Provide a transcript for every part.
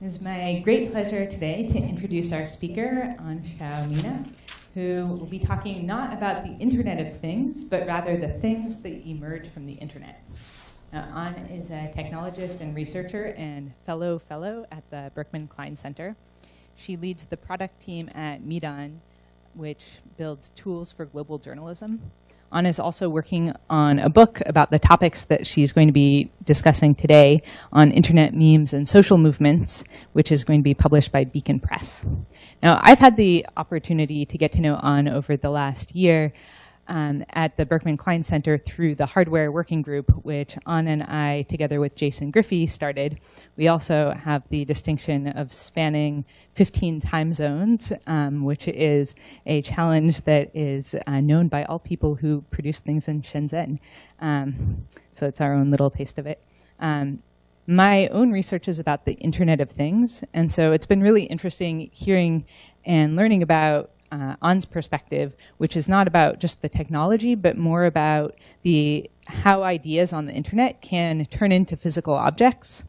It is my great pleasure today to introduce our speaker, An Xiao-Mina, who will be talking not about the Internet of Things, but rather the things that emerge from the Internet. Now, An is a technologist and researcher and fellow fellow at the Berkman Klein Center. She leads the product team at Meedan, which builds tools for global journalism. An is also working on a book about the topics that she's going to be discussing today on internet memes and social movements, which is going to be published by Beacon Press. Now, I've had the opportunity to get to know An over the last year um, at the Berkman Klein Center through the hardware working group, which An and I, together with Jason Griffey, started. We also have the distinction of spanning 15 time zones, um, which is a challenge that is uh, known by all people who produce things in Shenzhen. Um, so it's our own little taste of it. Um, my own research is about the Internet of Things, and so it's been really interesting hearing and learning about uh, An's perspective, which is not about just the technology, but more about the how ideas on the internet can turn into physical objects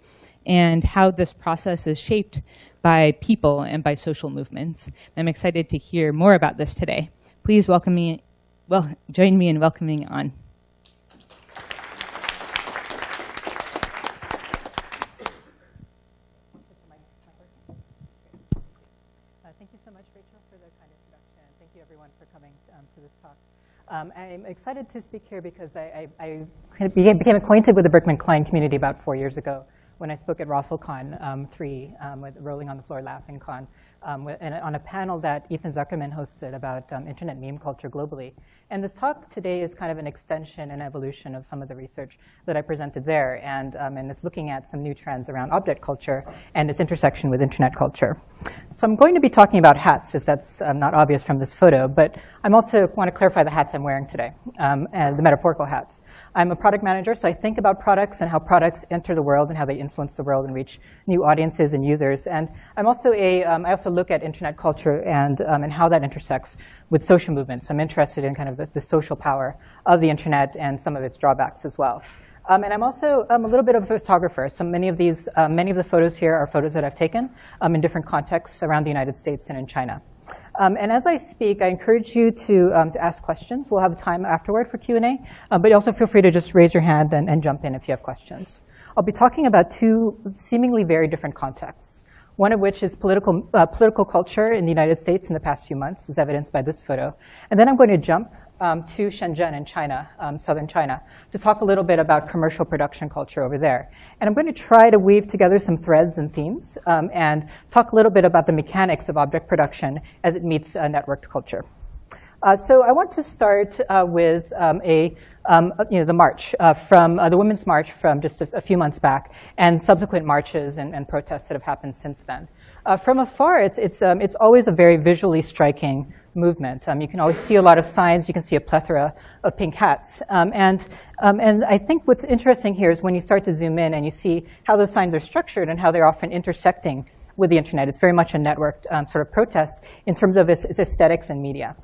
and how this process is shaped by people and by social movements. I'm excited to hear more about this today. Please welcome me, well, join me in welcoming An. Um, I'm excited to speak here because I, I, I, became acquainted with the Berkman Klein community about four years ago when I spoke at ROFLCon um, 3 um, with Rolling on the Floor Laughing Con um, on a panel that Ethan Zuckerman hosted about um, internet meme culture globally. And this talk today is kind of an extension and evolution of some of the research that I presented there, and, um, and it's looking at some new trends around object culture and its intersection with internet culture. So I'm going to be talking about hats, if that's um, not obvious from this photo, but I'm also want to clarify the hats I'm wearing today, um, the metaphorical hats. I'm a product manager, so I think about products and how products enter the world and how they influence the world and reach new audiences and users. And I'm also a, um, I also look at internet culture and, um, and how that intersects with social movements. I'm interested in kind of the, the, social power of the internet and some of its drawbacks as well. Um, and I'm also um, a little bit of a photographer. So many of these, uh, many of the photos here are photos that I've taken um, in different contexts around the United States and in China. Um, and as I speak, I encourage you to, um, to ask questions. We'll have time afterward for Q&A, uh, but also feel free to just raise your hand and, and jump in if you have questions. I'll be talking about two seemingly very different contexts one of which is political, uh, political culture in the United States in the past few months, as evidenced by this photo. And then I'm going to jump um, to Shenzhen in China, um, southern China, to talk a little bit about commercial production culture over there. And I'm going to try to weave together some threads and themes um, and talk a little bit about the mechanics of object production as it meets uh, networked culture. Uh, so I want to start uh, with um, a um, you know, the march uh, from uh, the Women's March from just a, a, few months back, and subsequent marches and, and protests that have happened since then. Uh, from afar, it's it's um, it's always a very visually striking movement. Um, you can always see a lot of signs. You can see a plethora of pink hats, um, and um, and I think what's interesting here is when you start to zoom in and you see how those signs are structured and how they're often intersecting with the internet. It's very much a networked um, sort of protest in terms of its, its aesthetics and media.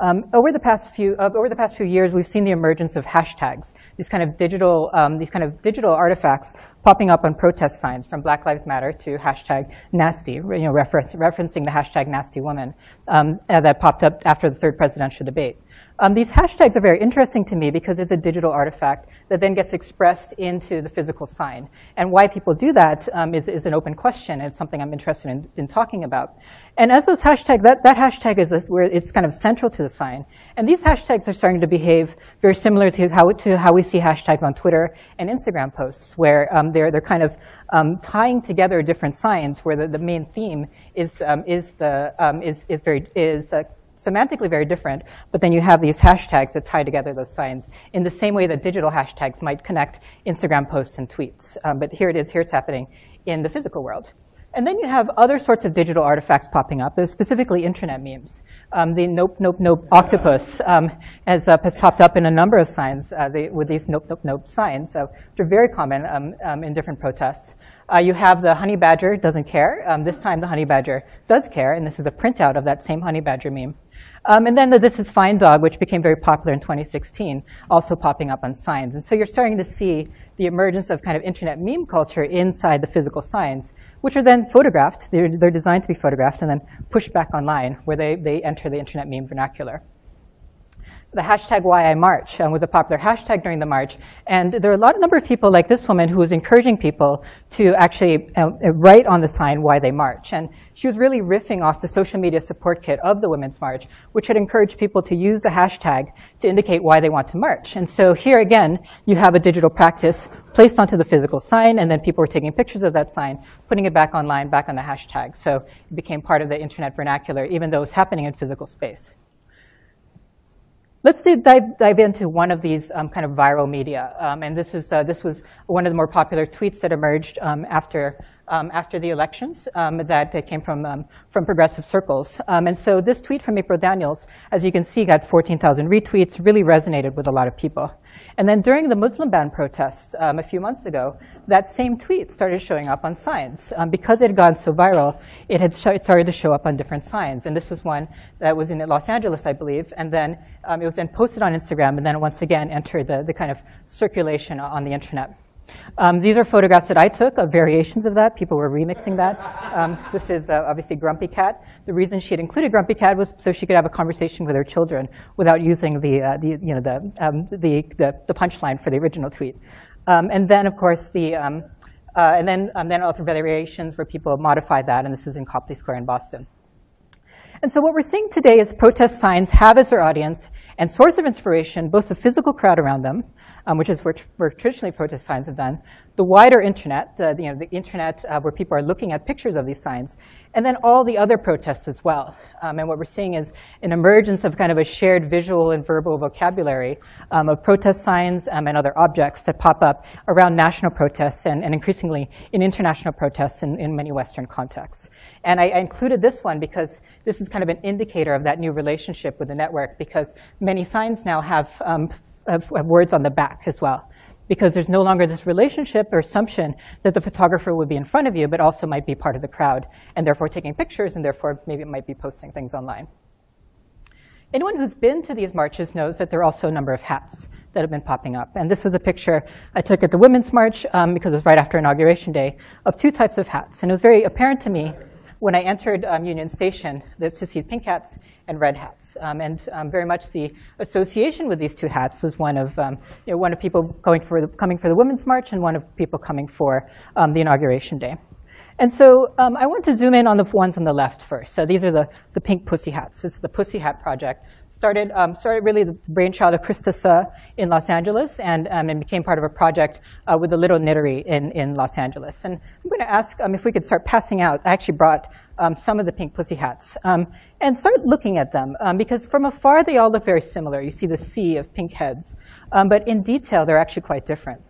Um, over the past few uh, over the past few years, we've seen the emergence of hashtags, these kind of digital um, these kind of digital artifacts popping up on protest signs, from Black Lives Matter to hashtag Nasty, you know, reference, referencing the hashtag Nasty Woman um, uh, that popped up after the third presidential debate. Um, these hashtags are very interesting to me because it's a digital artifact that then gets expressed into the physical sign. And why people do that um, is is, an open question. It's something I'm interested in, in talking about. And as those hashtags, that, that hashtag is this, where it's kind of central to the sign. And these hashtags are starting to behave very similar to how, to how we see hashtags on Twitter and Instagram posts, where um, they're, they're kind of um, tying together different signs where the, the main theme is, um, is, the, um, is, is, very, is uh, semantically very different, but then you have these hashtags that tie together those signs in the same way that digital hashtags might connect Instagram posts and tweets. Um, but here it is, here it's happening in the physical world. And then you have other sorts of digital artifacts popping up, specifically internet memes. Um, the nope, nope, nope octopus um, has, uh, has popped up in a number of signs uh, with these nope, nope, nope signs, uh, which are very common um, um, in different protests. Uh, you have the honey badger doesn't care. Um, this time the honey badger does care, and this is a printout of that same honey badger meme. Um, and then the This Is Fine dog, which became very popular in 2016, also popping up on signs. And so you're starting to see the emergence of kind of internet meme culture inside the physical signs, which are then photographed. They're, they're designed to be photographed and then pushed back online where they, they enter the internet meme vernacular the hashtag why I march um, was a popular hashtag during the march. And there are a lot, number of people like this woman who was encouraging people to actually uh, uh, write on the sign why they march. And she was really riffing off the social media support kit of the Women's March, which had encouraged people to use the hashtag to indicate why they want to march. And so here again, you have a digital practice placed onto the physical sign, and then people were taking pictures of that sign, putting it back online, back on the hashtag. So it became part of the internet vernacular, even though it was happening in physical space. Let's dive, dive into one of these um, kind of viral media. Um, and this, is, uh, this was one of the more popular tweets that emerged um, after, um, after the elections um, that, came from, um, from progressive circles. and so this tweet from April Daniels, as you can see, got 14,000 retweets, really resonated with a lot of people. And then during the Muslim ban protests um, a few months ago, that same tweet started showing up on signs. Um, because it had gone so viral, it had sh- it started to show up on different signs. And this was one that was in Los Angeles, I believe. And then um, it was then posted on Instagram and then once again entered the, the kind of circulation on the internet. Um, these are photographs that I took of variations of that. People were remixing that. Um, this is uh, obviously Grumpy Cat. The reason she had included Grumpy Cat was so she could have a conversation with her children without using the, uh, the you know, the, um, the, the, the, punchline for the original tweet. Um, and then, of course, the, um, uh, and then, um, then other variations where people modified that, and this is in Copley Square in Boston. And so what we're seeing today is protest signs have as their audience and source of inspiration both the physical crowd around them, um, which is where, where, traditionally protest signs have done, the wider internet, uh, you know, the internet uh, where people are looking at pictures of these signs, and then all the other protests as well. Um, and what we're seeing is an emergence of kind of a shared visual and verbal vocabulary um, of protest signs um, and other objects that pop up around national protests and, and increasingly in international protests in, in many Western contexts. And I, I included this one because this is kind of an indicator of that new relationship with the network because many signs now have um, of, words on the back as well because there's no longer this relationship or assumption that the photographer would be in front of you, but also might be part of the crowd, and therefore taking pictures, and therefore maybe it might be posting things online. Anyone who's been to these marches knows that there are also a number of hats that have been popping up. And this was a picture I took at the Women's March, um, because it was right after Inauguration Day, of two types of hats. And it was very apparent to me when I entered um, Union Station to see pink hats and red hats. Um, and um, very much the association with these two hats was one of, um, you know, one of people going for the, coming for the Women's March and one of people coming for um, the Inauguration Day. And so um, I want to zoom in on the ones on the left first. So these are the, the pink pussy hats. This is the Pussy Hat Project. Started, um, started really the brainchild of Krista Suh in Los Angeles and, um, and became part of a project uh, with the Little Knittery in, in Los Angeles. And I'm going to ask um, if we could start passing out. I actually brought um, some of the pink pussy hats um, and start looking at them because from afar they all look very similar. You see the sea of pink heads. but in detail, they're actually quite different.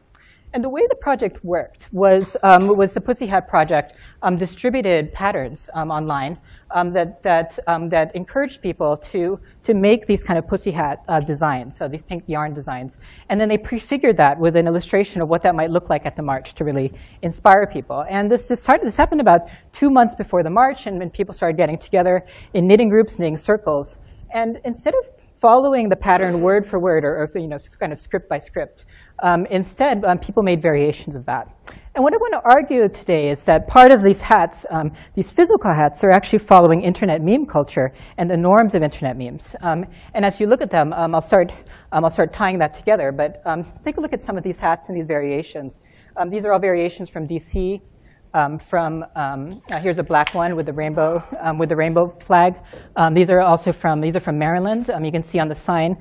And the way the project worked was, um, was the Pussy Hat Project um, distributed patterns um, online um, that, that, um, that encouraged people to, to make these kind of Pussy Hat uh, designs, so these pink yarn designs. And then they prefigured that with an illustration of what that might look like at the march to really inspire people. And this, this, started, this happened about two months before the march, and when people started getting together in knitting groups, knitting circles. And instead of following the pattern word for word or, or you know, kind of script by script, um, instead, um, people made variations of that. And what I want to argue today is that part of these hats, um, these physical hats, are actually following internet meme culture and the norms of internet memes. Um, and as you look at them, um, I'll, start, um, I'll start tying that together. But take a look at some of these hats and these variations. these are all variations from DC. From uh, here's a black one with the rainbow with the rainbow flag. these are also from these are from Maryland. you can see on the sign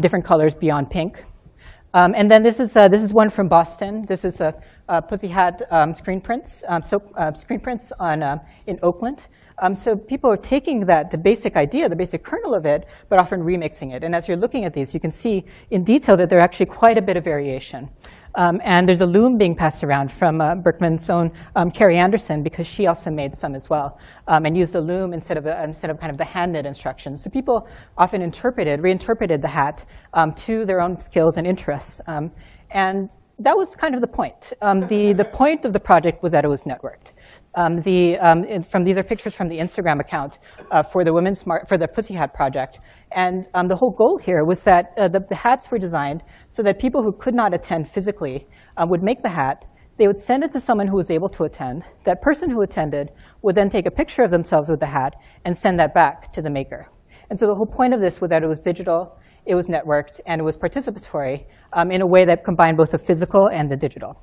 different colors beyond pink. Um, and then this is, uh, this is one from Boston. This is a, a Pussy Hat um, screen prints, um, so, uh, screen prints on, uh, in Oakland. Um, so people are taking that, the basic idea, the basic kernel of it, but often remixing it. And as you're looking at these, you can see in detail that there are actually quite a bit of variation. Um, and there's a loom being passed around from uh, Berkman's own um, Carrie Anderson because she also made some as well um, and used a loom instead of, a, instead of kind of the hand knit instructions. So people often interpreted, reinterpreted the hat um, to their own skills and interests. Um, and that was kind of the point. Um, the, the point of the project was that it was networked. Um, the, um, from these are pictures from the Instagram account uh, for the Women's March, for the Pussy Hat project, and um, the whole goal here was that uh, the, the, hats were designed so that people who could not attend physically uh, would make the hat. They would send it to someone who was able to attend. That person who attended would then take a picture of themselves with the hat and send that back to the maker. And so the whole point of this was that it was digital, it was networked, and it was participatory um, in a way that combined both the physical and the digital.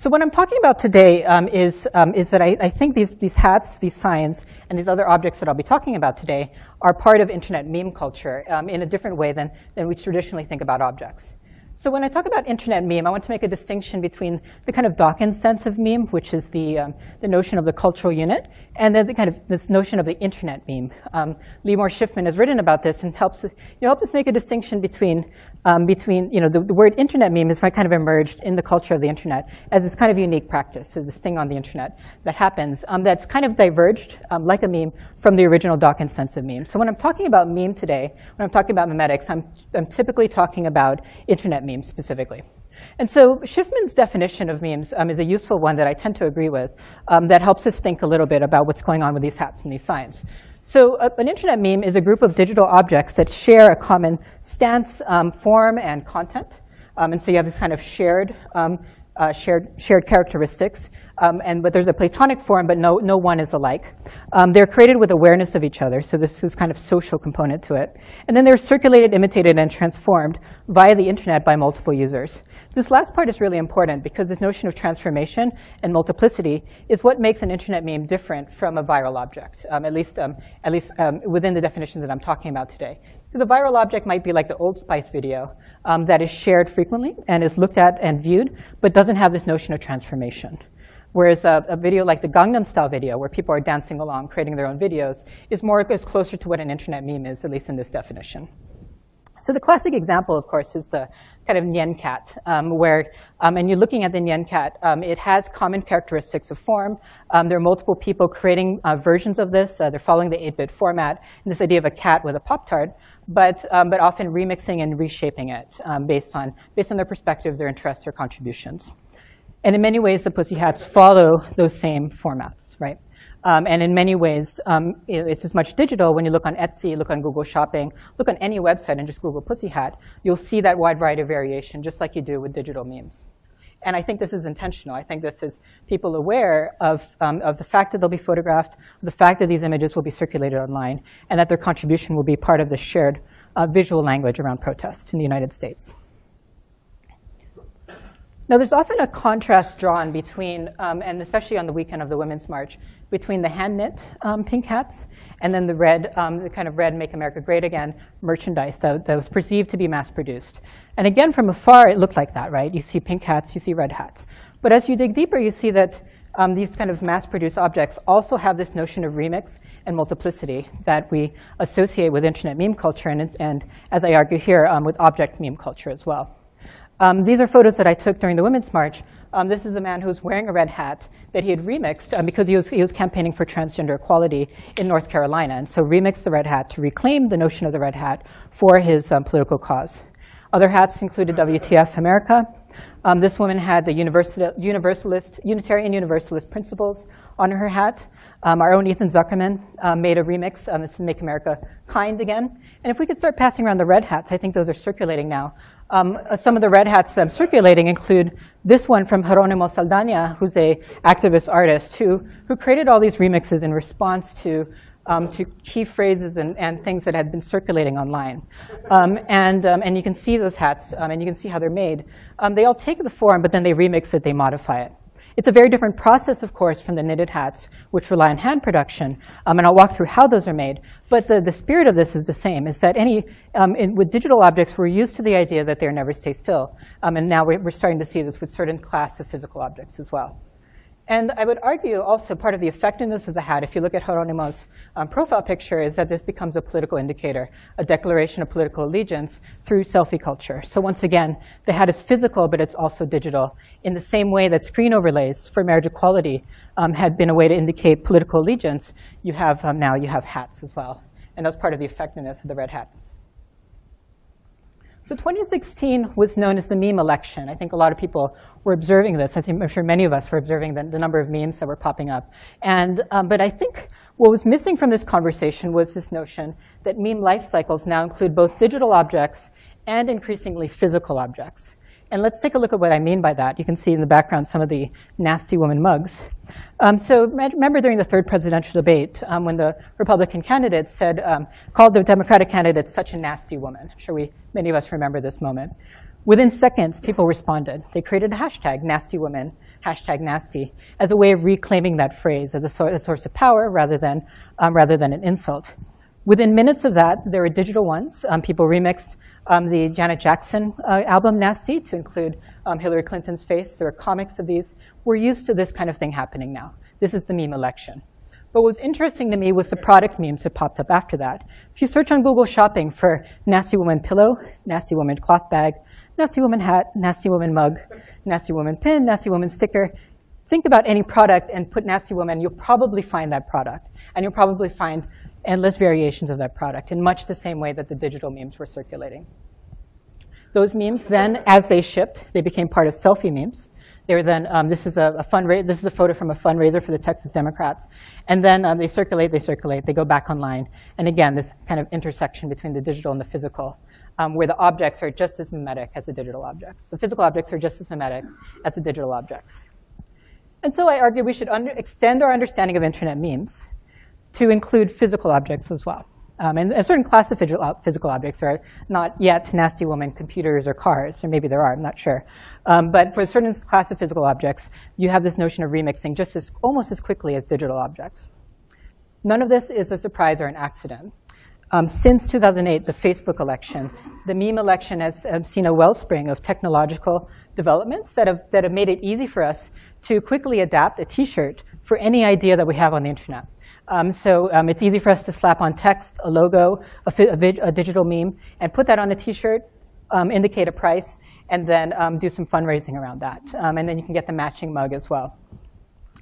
So what I'm talking about today um, is, um, is that I, I, think these, these hats, these signs, and these other objects that I'll be talking about today are part of internet meme culture um, in a different way than, than we traditionally think about objects. So when I talk about internet meme, I want to make a distinction between the kind of Dawkins sense of meme, which is the, um, the notion of the cultural unit, and then the kind of this notion of the internet meme. Um, Limor Shifman has written about this and helps, you know, helps us make a distinction between, um, between you know, the, the, word internet meme has kind of emerged in the culture of the internet as this kind of unique practice, as this thing on the internet that happens um, that's kind of diverged, um, like a meme, from the original Dawkins sense of meme. So when I'm talking about meme today, when I'm talking about memetics, I'm, I'm typically talking about internet memes specifically. And so Shifman's definition of memes um, is a useful one that I tend to agree with um, that helps us think a little bit about what's going on with these hats and these signs. So uh, an internet meme is a group of digital objects that share a common stance, um, form, and content. Um, and so you have this kind of shared, um, uh, shared, shared characteristics. Um, and but there's a platonic form, but no, no one is alike. Um, they're created with awareness of each other, so this is kind of social component to it. And then they're circulated, imitated, and transformed via the internet by multiple users. This last part is really important because this notion of transformation and multiplicity is what makes an internet meme different from a viral object, um, at least, um, at least um, within the definitions that I'm talking about today. Because a viral object might be like the Old Spice video um, that is shared frequently and is looked at and viewed, but doesn't have this notion of transformation. Whereas a, a, video like the Gangnam Style video, where people are dancing along, creating their own videos, is more is closer to what an internet meme is, at least in this definition. So the classic example, of course, is the kind of Nyan cat, um, where, um, and you're looking at the Nyan cat, um, it has common characteristics of form. Um, there are multiple people creating uh, versions of this. Uh, they're following the 8-bit format, and this idea of a cat with a Pop-Tart, but, um, but often remixing and reshaping it um, based, on, based on their perspectives, their interests, or contributions. And in many ways, the Pussy Hats follow those same formats, right? Um, and in many ways, um, it's as much digital. When you look on Etsy, look on Google Shopping, look on any website and just Google Pussy Hat, you'll see that wide variety of variation, just like you do with digital memes. And I think this is intentional. I think this is people aware of, um, of the fact that they'll be photographed, the fact that these images will be circulated online, and that their contribution will be part of the shared uh, visual language around protest in the United States. Now, there's often a contrast drawn between, um, and especially on the weekend of the Women's March, between the hand knit um, pink hats and then the red, um, the kind of red Make America Great Again merchandise that, that, was perceived to be mass produced. And again, from afar, it looked like that, right? You see pink hats, you see red hats. But as you dig deeper, you see that um, these kind of mass produced objects also have this notion of remix and multiplicity that we associate with internet meme culture and, and as I argue here, um, with object meme culture as well. Um, these are photos that I took during the Women's March. Um, this is a man who's wearing a red hat that he had remixed um, because he was, he was campaigning for transgender equality in North Carolina. And so remixed the red hat to reclaim the notion of the red hat for his um, political cause. Other hats included WTF America. Um, this woman had the universalist, Unitarian Universalist principles on her hat. Um, our own Ethan Zuckerman um, made a remix. Um, this is Make America Kind Again. And if we could start passing around the red hats, I think those are circulating now. Um, some of the red hats that I'm circulating include this one from Jeronimo Saldana, who's a activist artist who, who created all these remixes in response to, um, to key phrases and, and things that had been circulating online. Um, and, um, and you can see those hats, um, and you can see how they're made. Um, they all take the form, but then they remix it, they modify it. It's a very different process, of course, from the knitted hats, which rely on hand production, um, and I'll walk through how those are made. But the, the spirit of this is the same, is that any, um, in, with digital objects, we're used to the idea that they never stay still. Um, and now we're, we're starting to see this with certain class of physical objects as well. And I would argue also part of the effectiveness of the hat, if you look at Jeronimo's um, profile picture, is that this becomes a political indicator, a declaration of political allegiance through selfie culture. So once again, the hat is physical, but it's also digital. In the same way that screen overlays for marriage equality um, had been a way to indicate political allegiance, you have um, now you have hats as well. And that's part of the effectiveness of the red hats. So 2016 was known as the meme election. I think a lot of people were observing this. I think I'm sure many of us were observing the, the number of memes that were popping up. And, um, but I think what was missing from this conversation was this notion that meme life cycles now include both digital objects and increasingly physical objects. And let's take a look at what I mean by that. You can see in the background some of the nasty woman mugs. Um, so remember during the third presidential debate um, when the Republican candidate said, um, called the Democratic candidate such a nasty woman. I'm sure we, many of us remember this moment. Within seconds, people responded. They created a hashtag, nasty woman, hashtag nasty, as a way of reclaiming that phrase as a, a source of power rather than, um, rather than an insult. Within minutes of that, there were digital ones. Um, people remixed um, the Janet Jackson uh, album Nasty to include um, Hillary Clinton's face. There are comics of these. We're used to this kind of thing happening now. This is the meme election. But what was interesting to me was the product memes that popped up after that. If you search on Google Shopping for Nasty Woman pillow, Nasty Woman cloth bag, Nasty Woman hat, Nasty Woman mug, Nasty Woman pin, Nasty Woman sticker, think about any product and put Nasty Woman, you'll probably find that product. And you'll probably find endless variations of that product in much the same way that the digital memes were circulating. Those memes then, as they shipped, they became part of selfie memes. They were then, um, this is a, a fundraiser, this is a photo from a fundraiser for the Texas Democrats. And then um, they circulate, they circulate, they go back online. And again, this kind of intersection between the digital and the physical, um, where the objects are just as mimetic as the digital objects. The physical objects are just as mimetic as the digital objects. And so I argue we should extend our understanding of internet memes to include physical objects as well. Um, and a certain class of physical objects are not yet nasty woman computers or cars, or maybe there are, I'm not sure. Um, but for a certain class of physical objects, you have this notion of remixing just as almost as quickly as digital objects. None of this is a surprise or an accident. Um, since 2008, the Facebook election, the meme election has um, seen a wellspring of technological developments that have, that have made it easy for us to quickly adapt a t-shirt for any idea that we have on the internet. Um, so um, it's easy for us to slap on text, a logo, a, a, a digital meme, and put that on a t-shirt, um, indicate a price, and then um, do some fundraising around that. Um, and then you can get the matching mug as well.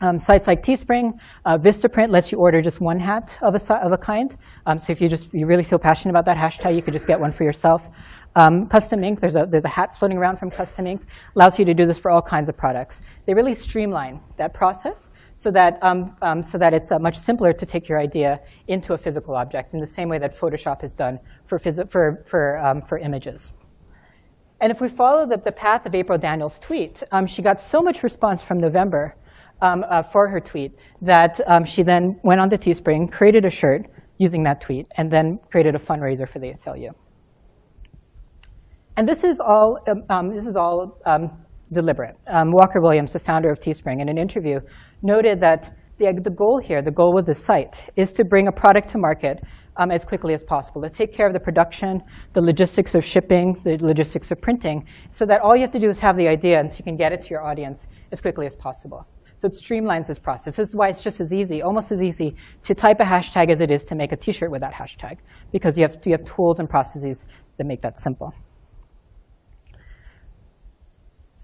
Um, sites like Teespring, uh, Vistaprint lets you order just one hat of a, of a kind. so if you just you really feel passionate about that hashtag, you could just get one for yourself. Um, Custom Ink, there's a, there's a hat floating around from Custom Ink, allows you to do this for all kinds of products. They really streamline that process so that, um, um, so that it's uh, much simpler to take your idea into a physical object in the same way that Photoshop has done for, for, for, um, for images. And if we follow the, the path of April Daniels' tweet, um, she got so much response from November um, uh, for her tweet that um, she then went on to Teespring, created a shirt using that tweet, and then created a fundraiser for the ACLU. And this is all, this is all deliberate. Um, Walker Williams, the founder of Teespring, in an interview, noted that the, the goal here, the goal with the site, is to bring a product to market um, as quickly as possible, to take care of the production, the logistics of shipping, the logistics of printing, so that all you have to do is have the idea and so you can get it to your audience as quickly as possible. So it streamlines this process. This is why it's just as easy, almost as easy, to type a hashtag as it is to make a t-shirt with that hashtag, because you have, you have tools and processes that make that simple.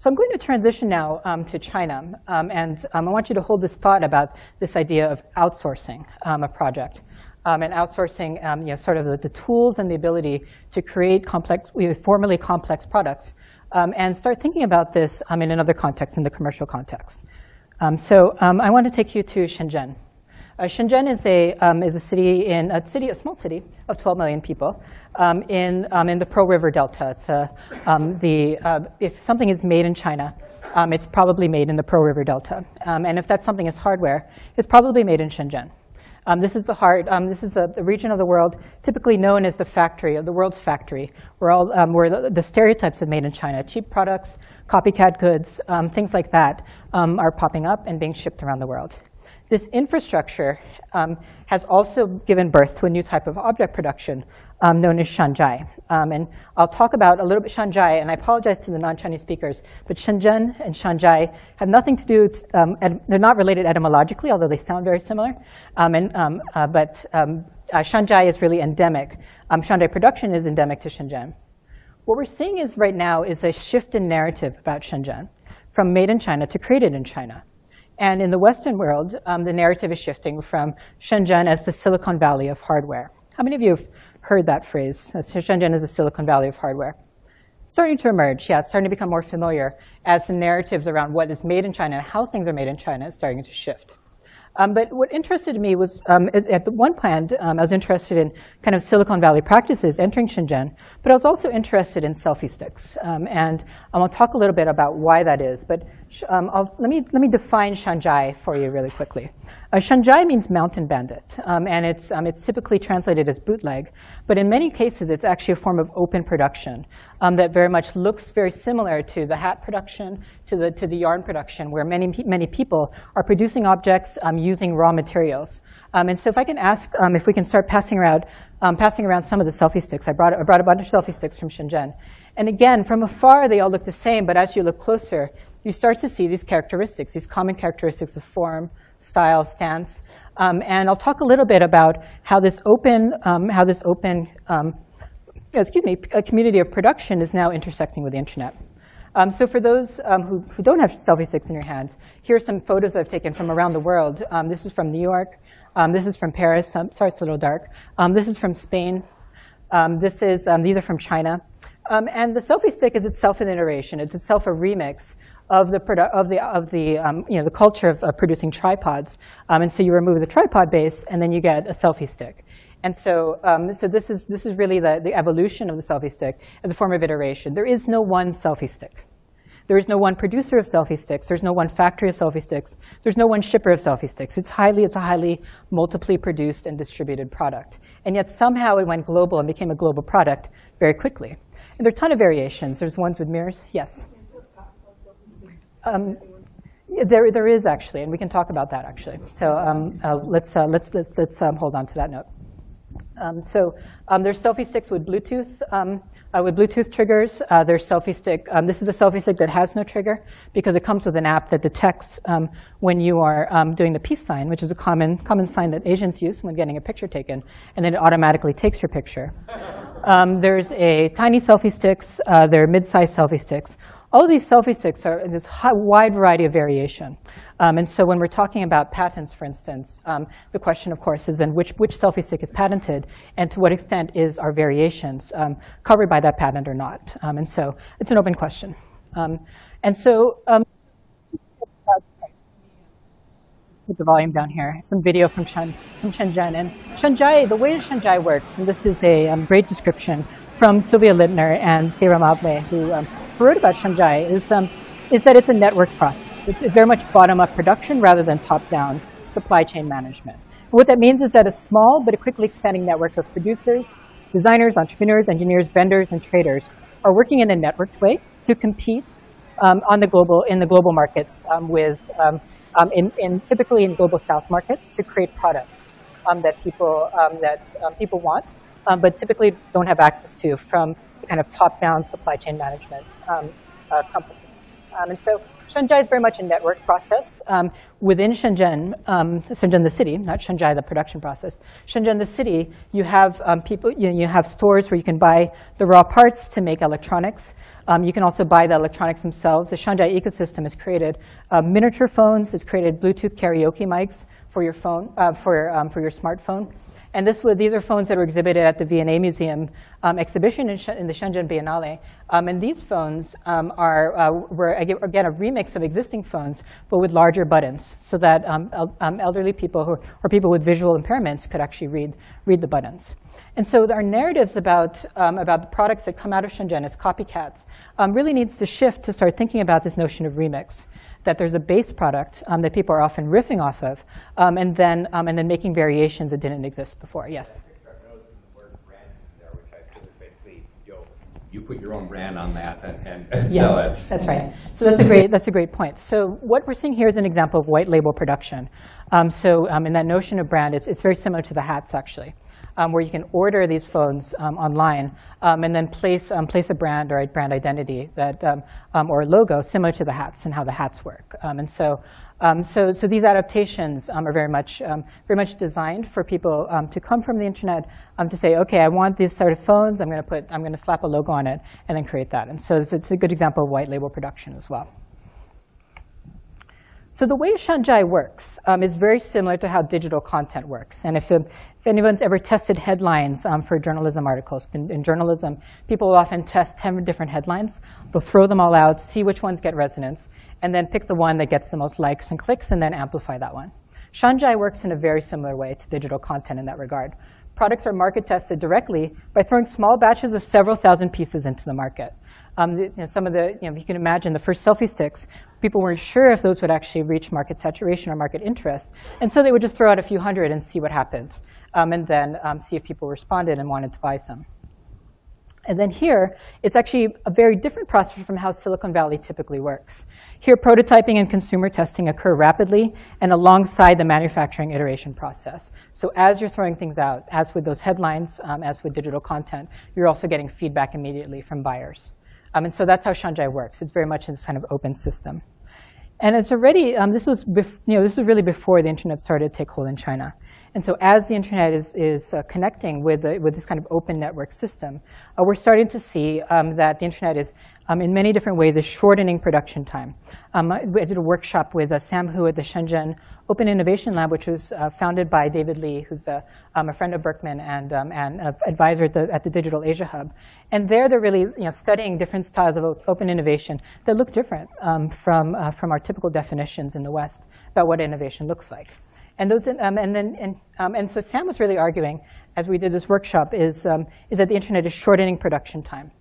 So I'm going to transition now um, to China, um, and um, I want you to hold this thought about this idea of outsourcing um, a project. Um, and outsourcing um, you know, sort of the, the, tools and the ability to create complex, formally complex products, and start thinking about this in another context, in the commercial context. so I want to take you to Shenzhen. Shenzhen is a, um, is a city in a city, a small city of 12 million people um, in, um, in the Pearl River Delta. It's a, um, the, uh, if something is made in China, um, it's probably made in the Pearl River Delta. Um, and if that something is hardware, it's probably made in Shenzhen. this is the heart, this is the, the, region of the world typically known as the factory, the world's factory, where, all, where the, the, stereotypes of made in China, cheap products, copycat goods, things like that are popping up and being shipped around the world. This infrastructure um, has also given birth to a new type of object production um, known as Shanzhai. Um, and I'll talk about a little bit Shanzhai, and I apologize to the non-Chinese speakers, but Shenzhen and Shanzhai have nothing to do, um, they're not related etymologically, although they sound very similar. Um, and, um, uh, but uh, Shanzhai is really endemic. Shanzhai production is endemic to Shenzhen. What we're seeing is right now is a shift in narrative about Shenzhen from made in China to created in China. And in the Western world, um, the narrative is shifting from Shenzhen as the Silicon Valley of hardware. How many of you have heard that phrase? Shenzhen is the Silicon Valley of hardware. starting to emerge. Yeah, starting to become more familiar as the narratives around what is made in China and how things are made in China is starting to shift. Um, but what interested me was, um, at, at, the one plant, um, I was interested in kind of Silicon Valley practices entering Shenzhen, but I was also interested in selfie sticks. Um, and I'll talk a little bit about why that is. But um, let, me, let me define Shanzhai for you really quickly. Uh, Shanzhai means mountain bandit, um, and it's, um, it's typically translated as bootleg. But in many cases, it's actually a form of open production um, that very much looks very similar to the hat production, to the, to the yarn production, where many, many people are producing objects um, using raw materials. Um, and so if I can ask um, if we can start passing around, passing around some of the selfie sticks. I brought, I brought a bunch of selfie sticks from Shenzhen. And again, from afar, they all look the same, but as you look closer, you start to see these characteristics, these common characteristics of form, style, stance. Um, and I'll talk a little bit about how this open, um, how this open, um, excuse me, a community of production is now intersecting with the internet. Um, so for those um, who, who, don't have selfie sticks in your hands, here are some photos I've taken from around the world. Um, this is from New York. this is from Paris. sorry, it's a little dark. this is from Spain. this is, these are from China. And the selfie stick is itself an iteration. It's itself a remix of the, of the, of the, um, you know, the culture of producing tripods. Um, and so you remove the tripod base, and then you get a selfie stick. And so, um, so this, is, this is really the, the evolution of the selfie stick as a form of iteration. There is no one selfie stick. There is no one producer of selfie sticks. There's no one factory of selfie sticks. There's no one shipper of selfie sticks. It's highly, it's a highly multiply produced and distributed product. And yet somehow it went global and became a global product very quickly. There are a ton of variations. There's ones with mirrors. Yes. Um, there, there is actually, and we can talk about that actually. So um, uh, let's, uh, let's, let's, let's um, hold on to that note. Um, so um, there's selfie sticks with Bluetooth, um, uh, with Bluetooth triggers. Uh, there's selfie stick. This is the selfie stick that has no trigger because it comes with an app that detects when you are doing the peace sign, which is a common, common sign that Asians use when getting a picture taken, and then it automatically takes your picture. There's a tiny selfie sticks. Uh, there are mid-sized selfie sticks. All these selfie sticks are in this wide variety of variation. Um, and so when we're talking about patents, for instance, um, the question, of course, is then which, which selfie stick is patented and to what extent is our variations um, covered by that patent or not. Um, and so it's an open question. Um, and so um, put the volume down here, some video from, Shen, from Shenzhen. And Shanzhai, the way Shanzhai works, and this is a great description from Silvia Lindtner and Seyram Avle, who wrote about Shanzhai is, um, is that it's a network process. It's, it's very much bottom-up production rather than top-down supply chain management. And what that means is that a small but a quickly expanding network of producers, designers, entrepreneurs, engineers, vendors, and traders are working in a networked way to compete um, on the global, in the global markets um, with, um, um in, in, typically in global south markets to create products um, that, people, um, that people want, but typically don't have access to from the kind of top-down supply chain management um, uh, companies. Um, and so Shenzhen is very much a network process. Um, within Shenzhen, um, Shenzhen the city, not Shanzhai the production process, Shenzhen the city, you have um, people, you, you have stores where you can buy the raw parts to make electronics. Um, you can also buy the electronics themselves. The Shanzhai ecosystem has created uh, miniature phones. It's created Bluetooth karaoke mics for your phone, uh, for, um, for your smartphone. And this was, these are phones that were exhibited at the V&A Museum um, exhibition in, in, the Shenzhen Biennale. Um, and these phones um, are, uh, were, again, a remix of existing phones, but with larger buttons, so that um, el um, elderly people who, or people with visual impairments could actually read, read the buttons. And so our narratives about, um, about the products that come out of Shenzhen as copycats really needs to shift to start thinking about this notion of remix that there's a base product um, that people are often riffing off of, um, and then um, and then making variations that didn't exist before. Yes. you put your own brand on that and, and yeah, sell it. That's right. So that's a great that's a great point. So what we're seeing here is an example of white label production. Um, so um, in that notion of brand, it's, it's very similar to the hats actually um, where you can order these phones um, online um, and then place, um, place a brand or a brand identity that, um, or a logo similar to the hats and how the hats work. and so, so, so these adaptations are very much, very much designed for people to come from the internet to say, okay, I want these sort of phones. I'm going to put, I'm going to slap a logo on it and then create that. And so it's, it's a good example of white label production as well. So the way Shanzhai works um, is very similar to how digital content works. And if, if anyone's ever tested headlines um, for journalism articles, in, in, journalism, people will often test 10 different headlines. They'll throw them all out, see which ones get resonance, and then pick the one that gets the most likes and clicks, and then amplify that one. Shanzhai works in a very similar way to digital content in that regard. Products are market tested directly by throwing small batches of several thousand pieces into the market. Um, you know, some of the, you know, you can imagine the first selfie sticks, people weren't sure if those would actually reach market saturation or market interest. And so they would just throw out a few hundred and see what happened, um, and then um, see if people responded and wanted to buy some. And then here, it's actually a very different process from how Silicon Valley typically works. Here, prototyping and consumer testing occur rapidly and alongside the manufacturing iteration process. So as you're throwing things out, as with those headlines, um, as with digital content, you're also getting feedback immediately from buyers. Um, and so that's how Shanzhai works. It's very much in this kind of open system. And it's already, um, this was, bef- you know, this was really before the internet started to take hold in China. And so as the internet is, is uh, connecting with, the, with this kind of open network system, uh, we're starting to see um, that the internet is, um, in many different ways, is shortening production time. Um, I did a workshop with uh, Sam Hu at the Shenzhen Open Innovation Lab, which was uh, founded by David Li, who's a, um, a friend of Berkman and, um, an advisor at the, at the Digital Asia Hub. And there they're really you know, studying different styles of open innovation that look different um, from, uh, from our typical definitions in the West about what innovation looks like. And, those, um, and, then, and, um, and so Sam was really arguing, as we did this workshop, is, um, is that the internet is shortening production time.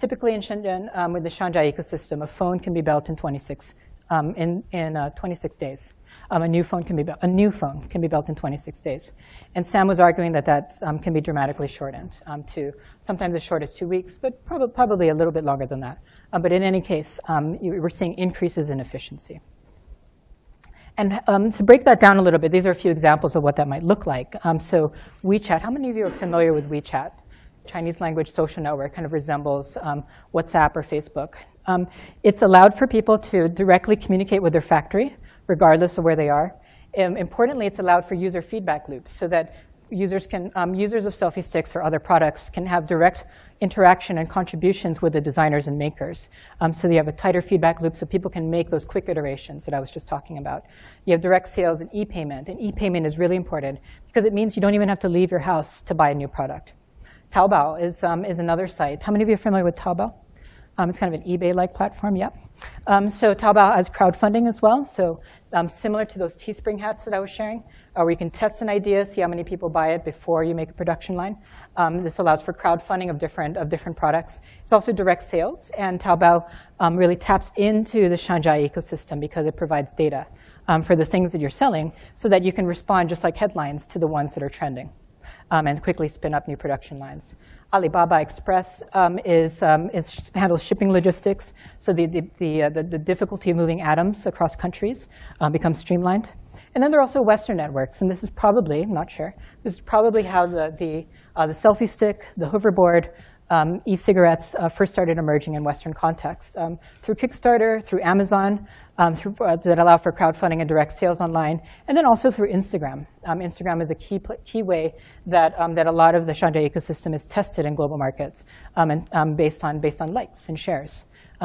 Typically in Shenzhen, um, with the Shanzhai ecosystem, a phone can be built in 26, um, in, in uh, 26 days. Um, a new phone can be built, a new phone can be built in 26 days. And Sam was arguing that that um, can be dramatically shortened um, to sometimes as short as two weeks, but prob- probably a little bit longer than that. Uh, but in any case, you, we're seeing increases in efficiency. And um, to break that down a little bit, these are a few examples of what that might look like. Um, so WeChat, how many of you are familiar with WeChat? Chinese language social network kind of resembles um, WhatsApp or Facebook. Um, it's allowed for people to directly communicate with their factory, regardless of where they are. Um, importantly, it's allowed for user feedback loops so that users can um, users of selfie sticks or other products can have direct interaction and contributions with the designers and makers. Um, so you have a tighter feedback loop so people can make those quick iterations that I was just talking about. You have direct sales and e-payment. And e-payment is really important because it means you don't even have to leave your house to buy a new product. Taobao is, um, is another site. How many of you are familiar with Taobao? Um, it's kind of an eBay-like platform, yep. Um, so Taobao has crowdfunding as well. So um, similar to those Teespring hats that I was sharing, uh, where you can test an idea, see how many people buy it before you make a production line. Um, this allows for crowdfunding of different, of different products. It's also direct sales, and Taobao um, really taps into the Shanzhai ecosystem because it provides data for the things that you're selling so that you can respond just like headlines to the ones that are trending um, and quickly spin up new production lines. Alibaba Express um, is, um, is handles shipping logistics, so the, the, the, uh, the, the, difficulty of moving atoms across countries um, becomes streamlined. And then there are also Western networks, and this is probably, I'm not sure, this is probably how the, the, uh, the selfie stick, the hoverboard, um, e-cigarettes uh, first started emerging in Western contexts um, through Kickstarter, through Amazon, um, through, uh, that allow for crowdfunding and direct sales online, and then also through Instagram. Um, Instagram is a key key way that um, that a lot of the Shanzhai ecosystem is tested in global markets, um, and based on based on likes and shares.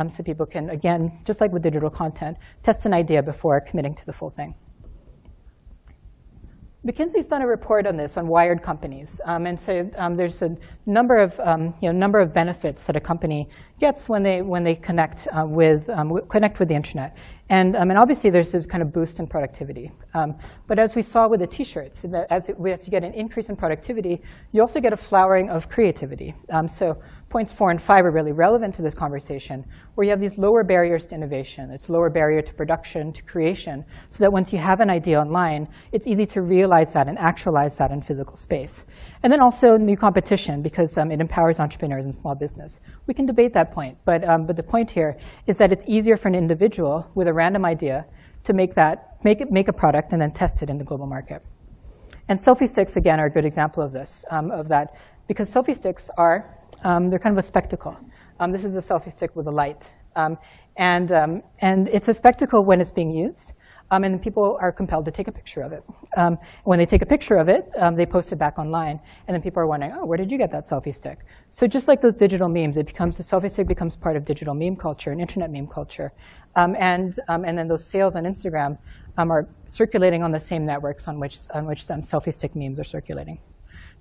so people can again, just like with digital content, test an idea before committing to the full thing. McKinsey's done a report on this on wired companies, um, and so um, there's a number of um, you know number of benefits that a company gets when they when they connect uh, with um, connect with the internet, and um, and obviously there's this kind of boost in productivity. Um, but as we saw with the T-shirts, as, as you get an increase in productivity, you also get a flowering of creativity. so points four and five are really relevant to this conversation, where you have these lower barriers to innovation. It's lower barrier to production, to creation, so that once you have an idea online, it's easy to realize that and actualize that in physical space. And then also new competition, because um, it empowers entrepreneurs and small business. We can debate that point, but, um, but the point here is that it's easier for an individual with a random idea to make that, make, it, make a product and then test it in the global market. And selfie sticks, again, are a good example of this, um, of that, because selfie sticks are um, they're kind of a spectacle. Um, this is a selfie stick with a light. Um, and, um, and it's a spectacle when it's being used. Um, and people are compelled to take a picture of it. Um, when they take a picture of it, they post it back online, and then people are wondering, oh, where did you get that selfie stick? So just like those digital memes, it becomes the selfie stick becomes part of digital meme culture and internet meme culture, and and then those sales on Instagram are circulating on the same networks on which on which some selfie stick memes are circulating.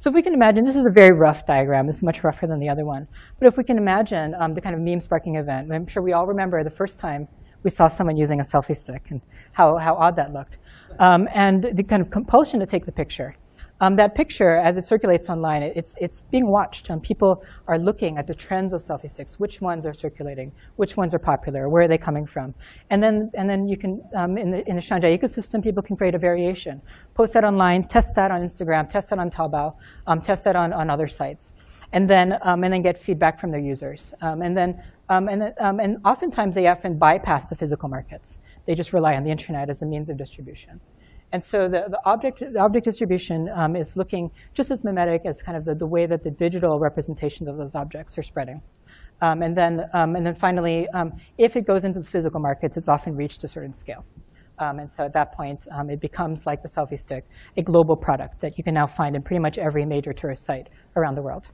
So if we can imagine, this is a very rough diagram. This is much rougher than the other one. But if we can imagine um, the kind of meme sparking event, I'm sure we all remember the first time we saw someone using a selfie stick and how, how odd that looked. Um, and the kind of compulsion to take the picture. Um, that picture, as it circulates online, it's, it's being watched. Um, people are looking at the trends of selfie sticks, which ones are circulating, which ones are popular, where are they coming from. And then, and then you can, um, in, the, in the Shanzhai ecosystem, people can create a variation. Post that online, test that on Instagram, test that on Taobao, um, test that on, on other sites. And then, um, and then get feedback from their users. Um, and then um, and, um, and oftentimes they often bypass the physical markets. They just rely on the internet as a means of distribution. And so the, the object, the object distribution um, is looking just as mimetic as kind of the, the way that the digital representations of those objects are spreading. Um, and, then, um, and then finally, um, if it goes into the physical markets, it's often reached a certain scale. Um, and so at that point, um, it becomes like the selfie stick, a global product that you can now find in pretty much every major tourist site around the world.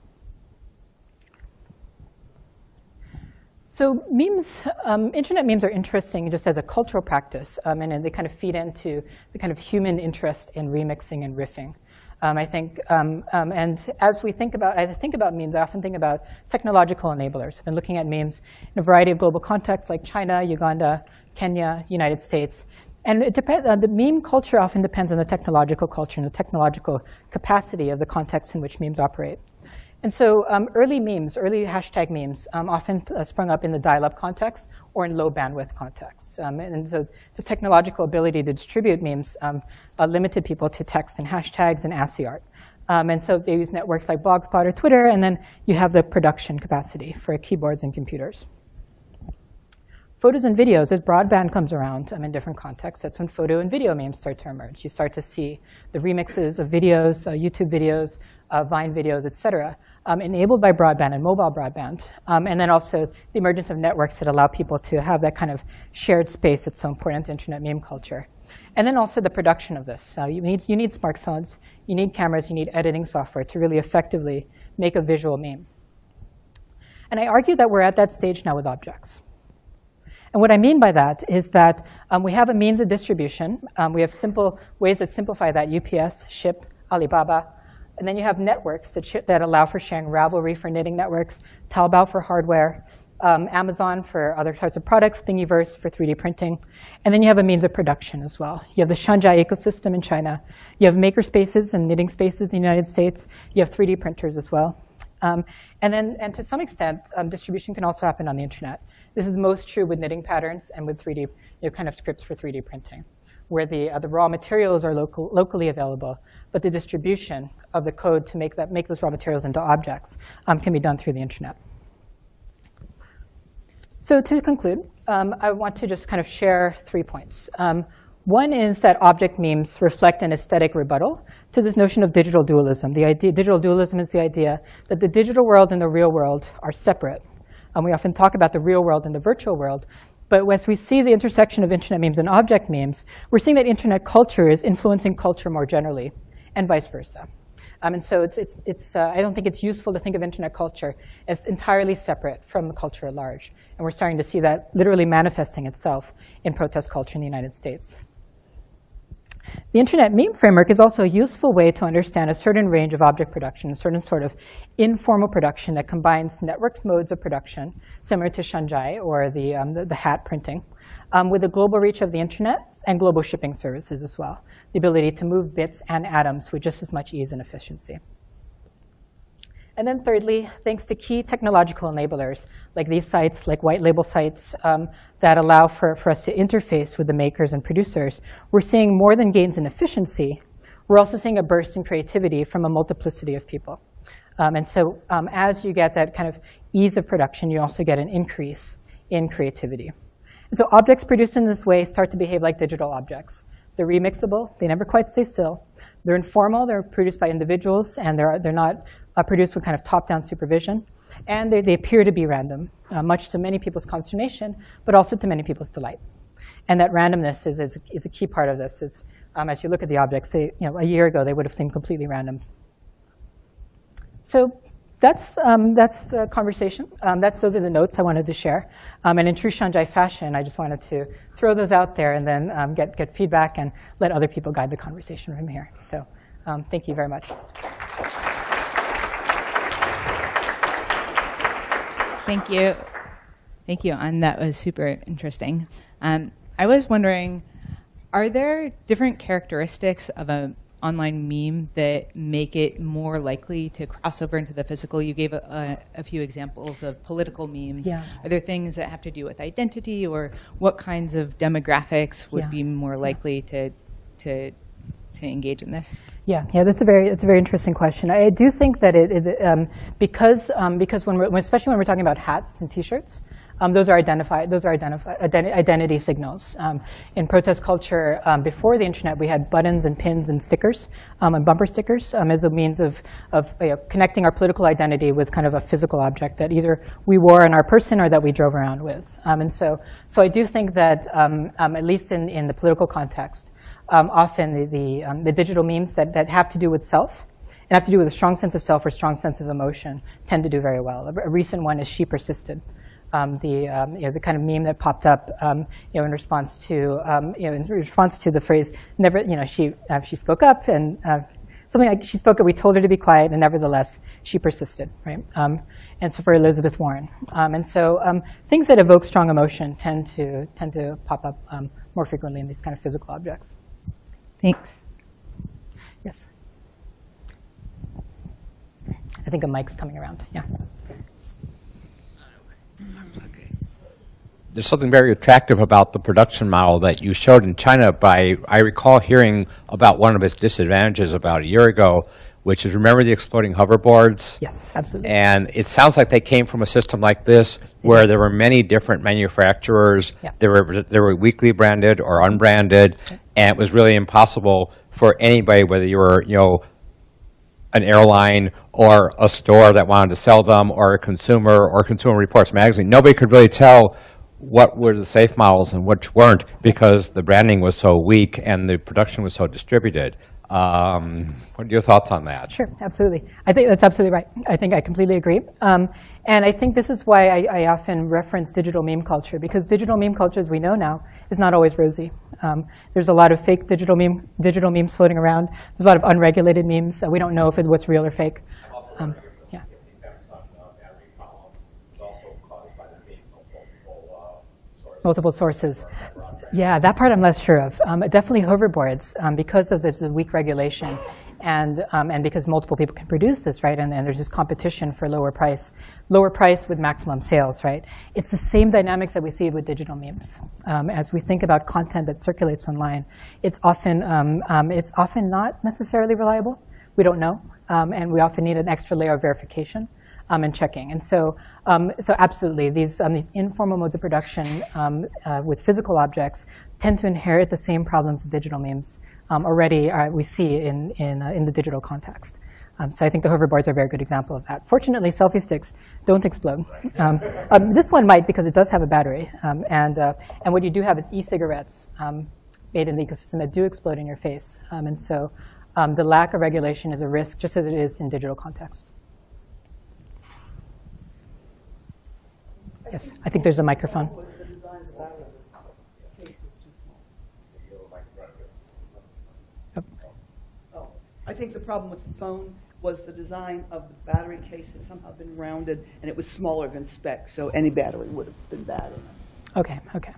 So memes, um, internet memes are interesting just as a cultural practice, um, and, and, they kind of feed into the kind of human interest in remixing and riffing. Um, I think, um, um, and as we think about, as I think about memes, I often think about technological enablers. I've been looking at memes in a variety of global contexts like China, Uganda, Kenya, United States. And it depends, uh, the meme culture often depends on the technological culture and the technological capacity of the context in which memes operate. And so um, early memes, early hashtag memes, um, often uh, sprung up in the dial-up context or in low bandwidth contexts. Um, and so the technological ability to distribute memes uh, limited people to text and hashtags and ASCII art. Um, and so they use networks like Blogspot or Twitter, and then you have the production capacity for keyboards and computers. Photos and videos, as broadband comes around um, in different contexts, that's when photo and video memes start to emerge. You start to see the remixes of videos, uh, YouTube videos, uh, Vine videos, et cetera, um, enabled by broadband and mobile broadband, um, and then also the emergence of networks that allow people to have that kind of shared space that's so important to internet meme culture. And then also the production of this. Uh, you, need, you need smartphones, you need cameras, you need editing software to really effectively make a visual meme. And I argue that we're at that stage now with objects. And what I mean by that is that um, we have a means of distribution. Um, we have simple ways to simplify that, UPS, Shyp, Alibaba, and then you have networks that, that allow for sharing Ravelry for knitting networks, Taobao for hardware, um, Amazon for other types of products, Thingiverse for 3D printing. And then you have a means of production as well. You have the Shanzhai ecosystem in China. You have maker spaces and knitting spaces in the United States. You have 3D printers as well. Um, and then, and to some extent, um, distribution can also happen on the internet. This is most true with knitting patterns and with 3D, you know, kind of scripts for 3D printing, where the, uh, the raw materials are local, locally available, but the distribution of the code to make, that, make those raw materials into objects um, can be done through the internet. So to conclude, um, I want to just kind of share three points. Um, one is that object memes reflect an aesthetic rebuttal to this notion of digital dualism. The idea, digital dualism is the idea that the digital world and the real world are separate. And we often talk about the real world and the virtual world, but as we see the intersection of internet memes and object memes, we're seeing that internet culture is influencing culture more generally and vice versa. Um, and so it's, it's, it's, uh, I don't think it's useful to think of internet culture as entirely separate from the culture at large. And we're starting to see that literally manifesting itself in protest culture in the United States. The internet meme framework is also a useful way to understand a certain range of object production, a certain sort of informal production that combines networked modes of production, similar to Shanzhai or the, um, the, the, hat printing, um, with the global reach of the internet and global shipping services as well, the ability to move bits and atoms with just as much ease and efficiency. And then thirdly, thanks to key technological enablers, like these sites, like white label sites um, that allow for, for us to interface with the makers and producers, we're seeing more than gains in efficiency. We're also seeing a burst in creativity from a multiplicity of people. Um, and so um, as you get that kind of ease of production, you also get an increase in creativity. And so objects produced in this way start to behave like digital objects. They're remixable. They never quite stay still. They're informal. They're produced by individuals, and they're, they're not uh, produced with kind of top-down supervision. And they, they appear to be random, uh, much to many people's consternation, but also to many people's delight. and that randomness is, is, is a key part of this. Is um, as you look at the objects, they, you know, a year ago they would have seemed completely random. So that's, um, that's the conversation. Um, that's, those are the notes I wanted to share. Um, and in true Shanzhai fashion, I just wanted to throw those out there and then um, get, get feedback and let other people guide the conversation from here. So um, thank you very much. Thank you. Thank you, and that was super interesting. Um, I was wondering, are there different characteristics of an online meme that make it more likely to cross over into the physical? You gave a, a, a few examples of political memes. Yeah. Are there things that have to do with identity, or what kinds of demographics would Yeah. be more likely to to to engage in this? Yeah, yeah, that's a very that's a very interesting question. I do think that it, it um, because um, because when we're especially when we're talking about hats and T-shirts, um, those are identified those are identify, identi- identity signals. Um, in protest culture, um, before the internet, we had buttons and pins and stickers um, and bumper stickers um, as a means of of you know, connecting our political identity with kind of a physical object that either we wore on our person or that we drove around with. Um, and so so I do think that um, um, at least in in the political context um, often the, the, um, the digital memes that, that have to do with self and have to do with a strong sense of self or strong sense of emotion tend to do very well. A, a recent one is She Persisted. Um, the, um, you know, the kind of meme that popped up um, you know, in response to um, you know, in response to the phrase never you know she uh, she spoke up and uh, something like she spoke up we told her to be quiet and nevertheless she persisted right um, and so for Elizabeth Warren um, and so things that evoke strong emotion tend to tend to pop up more frequently in these kind of physical objects. Thanks. Yes. I think a mic's coming around. Yeah. There's something very attractive about the production model that you showed in China. By I recall hearing about one of its disadvantages about a year ago, which is remember the exploding hoverboards. Yes, absolutely. And it sounds like they came from a system like this, where there were many different manufacturers. Yeah. They were they were weakly branded or unbranded, and it was really impossible for anybody, whether you were you know an airline or a store that wanted to sell them, or a consumer or Consumer Reports magazine. Nobody could really tell what were the safe models and which weren't because the branding was so weak and the production was so distributed. Um, what are your thoughts on that? Sure, absolutely. I think that's absolutely right. I think I completely agree. Um, and I think this is why I, I often reference digital meme culture, because digital meme culture, as we know now, is not always rosy. Um, there's a lot of fake digital meme digital memes floating around. There's a lot of unregulated memes. Uh, we don't know if it's what's real or fake. Um, yeah. Multiple sources. Yeah, that part I'm less sure of. Um, definitely hoverboards, um, because of this, the weak regulation, and um, and because multiple people can produce this, right? And, and there's this competition for lower price, lower price with maximum sales, right? It's the same dynamics that we see with digital memes. Um, as we think about content that circulates online, it's often um, um, it's often not necessarily reliable. We don't know, um, and we often need an extra layer of verification um, and checking. And so, um, so absolutely, these um, these informal modes of production um, uh, with physical objects tend to inherit the same problems that digital memes um, already are, we see in in, uh, in the digital context. Um, so I think the hoverboards are a very good example of that. Fortunately, selfie sticks don't explode. Um, um, this one might because it does have a battery, um, and uh, and what you do have is e-cigarettes um, made in the ecosystem that do explode in your face. Um, and so um, the lack of regulation is a risk, just as it is in digital contexts. Yes, I think there's a microphone. Yep. I think the problem with the phone was the design of the battery case had somehow been rounded, and it was smaller than spec, so any battery would have been bad. Okay, okay.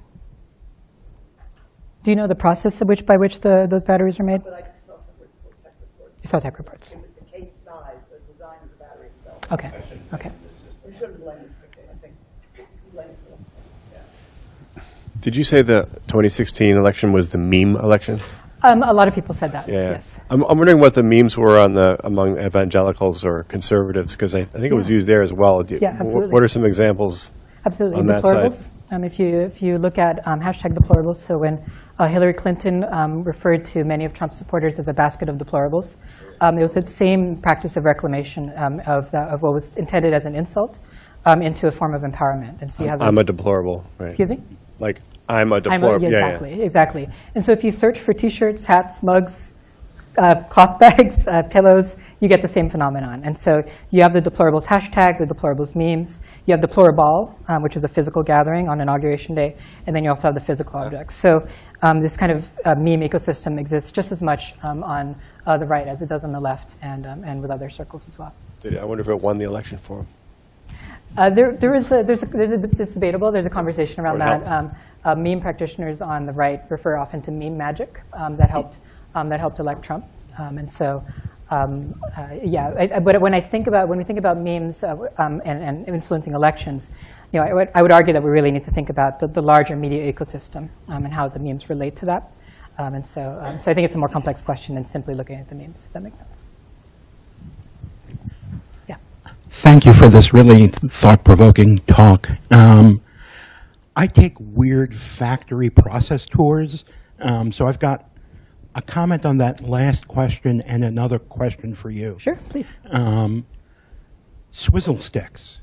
Do you know the process of which by which the, those batteries are made? But I just saw some tech reports. You saw tech reports. It was the case size, the design of the battery itself. Okay, okay. You shouldn't blame the system, I think. Blame it for them. Did you say the 2016 election was the meme election? Um, a lot of people said that. Yeah. Yes. I'm, I'm wondering what the memes were on the among evangelicals or conservatives because I, I think it was Yeah. used there as well. You- Yeah, absolutely. What are some examples? Absolutely. on that. Um, if you if you look at um, hashtag deplorables, so when uh, Hillary Clinton um, referred to many of Trump's supporters as a basket of deplorables, um, it was that same practice of reclamation um, of the, of what was intended as an insult um, into a form of empowerment. And so you have I'm a deplorable. Right? excuse me. Like I'm a deplorable. yeah, yeah, yeah. exactly, exactly. And so if you search for T-shirts, hats, mugs, uh, cloth bags, uh, pillows, you get the same phenomenon. And so you have the deplorables hashtag, the deplorables memes. You have the DeploraBall, um, which is a physical gathering on inauguration day, and then you also have the physical objects. So um, this kind of uh, meme ecosystem exists just as much um, on uh, the right as it does on the left, and um, and with other circles as well. Did it- I wonder if it won the election for him. Uh, there, there is a, there's a, there's a, it's debatable. There's a conversation around that. Uh, meme practitioners on the right refer often to meme magic um, that helped um, that helped elect Trump. Um, and so, um, uh, yeah. I, I- but when I think about when we think about memes uh, um, and, and influencing elections, you know, I would, I would argue that we really need to think about the, the larger media ecosystem um, and how the memes relate to that. Um, and so, so I think it's a more complex question than simply looking at the memes. If that makes sense. Yeah. Thank you for this really thought-provoking talk. I take weird factory process tours, um, so I've got a comment on that last question and another question for you. Sure. Please. Um, swizzle sticks.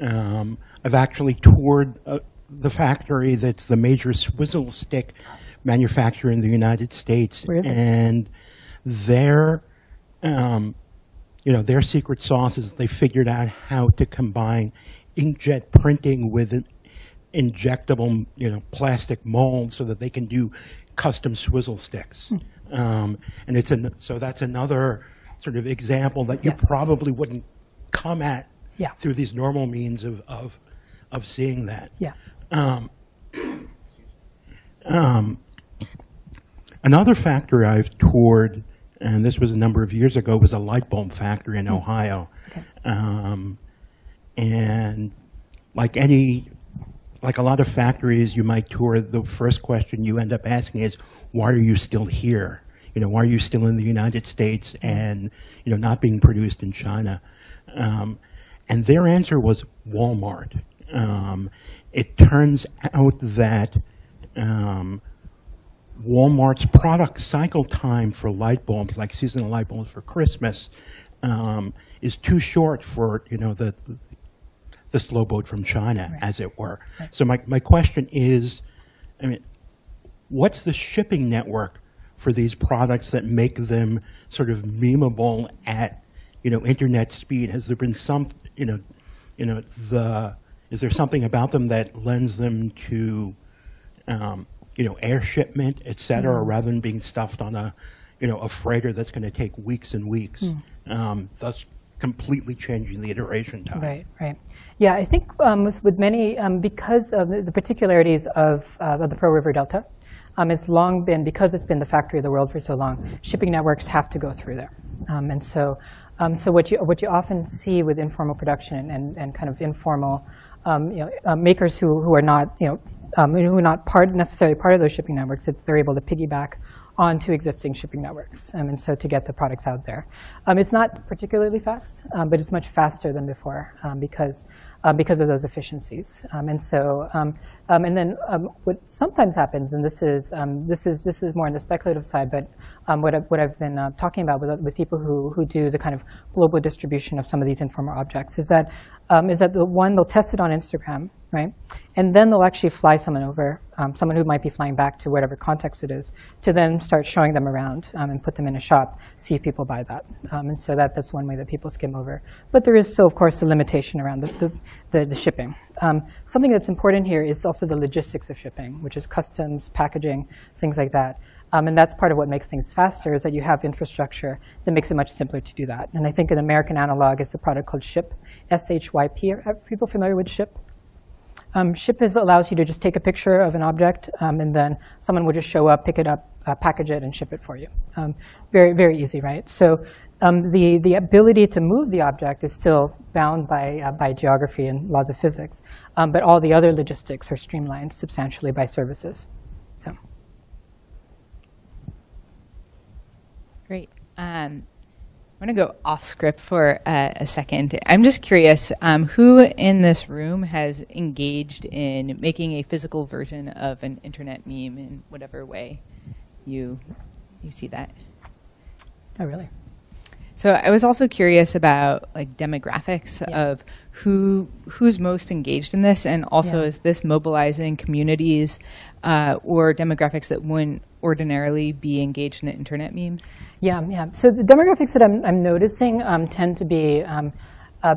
Um, I've actually toured uh, the factory that's the major swizzle stick manufacturer in the United States, Where is it? and their, um, you know, their secret sauce is they figured out how to combine inkjet printing with an injectable, you know, plastic molds so that they can do custom swizzle sticks. Hmm. Um, and it's an, so that's another sort of example that you Yes. probably wouldn't come at Yeah. through these normal means of, of, of seeing that. Yeah. Um, another factory I've toured, and this was a number of years ago, was a light bulb factory in Ohio. Um, and like any, like a lot of factories you might tour, the first question you end up asking is, why are you still here? You know, why are you still in the United States and, you know, not being produced in China? Um, and their answer was Walmart. Um, it turns out that um, Walmart's product cycle time for light bulbs, like seasonal light bulbs for Christmas, um, is too short for you know the the slow boat from China, as it were. So my my question is, I mean, what's the shipping network for these products that make them sort of memeable at you know internet speed? Has there been some you know you know the is there something about them that lends them to um, you know air shipment, et cetera, rather than being stuffed on a you know a freighter that's going to take weeks and weeks, um, thus completely changing the iteration time. Right, right. Yeah, I think um, with, many, um, because of the particularities of, uh, of the Pearl River Delta, um, it's long been, because it's been the factory of the world for so long, shipping networks have to go through there. Um, and so, um, so what, you, what you often see with informal production and, and kind of informal um, you know, uh, makers who, who are not, you know, who are not part, necessarily part of those shipping networks, that they're able to piggyback onto existing shipping networks, um, and so to get the products out there. Um, it's not particularly fast, um, but it's much faster than before um, because uh, because of those efficiencies. And so, and then what sometimes happens, and this is um, this is this is more on the speculative side, but um, what, I, what I've been uh, talking about with, with people who, who do the kind of global distribution of some of these informal objects is that um, is that the one they'll test it on Instagram, right, and then they'll actually fly someone over, um, someone who might be flying back to whatever context it is, to then start showing them around um, and put them in a shop, see if people buy that, um, and so that that's one way that people skim over. But there is still, of course, a limitation around the the, the, the shipping. Um, something that's important here is also the logistics of shipping, which is customs, packaging, things like that. Um, and that's part of what makes things faster is that you have infrastructure that makes it much simpler to do that. And I think an American analog is a product called Shyp, S-H-Y-P. Are people familiar with Shyp? Um, Shyp is, allows you to just take a picture of an object, um, and then someone would just show up, pick it up, uh, package it, and ship it for you. Um, very, very easy, right? So um, the, the ability to move the object is still bound by, uh, by geography and laws of physics, um, but all the other logistics are streamlined substantially by services. So. Great. Um, I'm going to go off script for uh, a second. I'm just curious um, who in this room has engaged in making a physical version of an internet meme in whatever way you you see that. Oh, really? So I was also curious about like demographics Yeah. of who who's most engaged in this, and also Yeah. is this mobilizing communities uh, or demographics that wouldn't ordinarily be engaged in internet memes? Yeah, yeah. So the demographics that I'm, I'm noticing um, tend to be um, uh,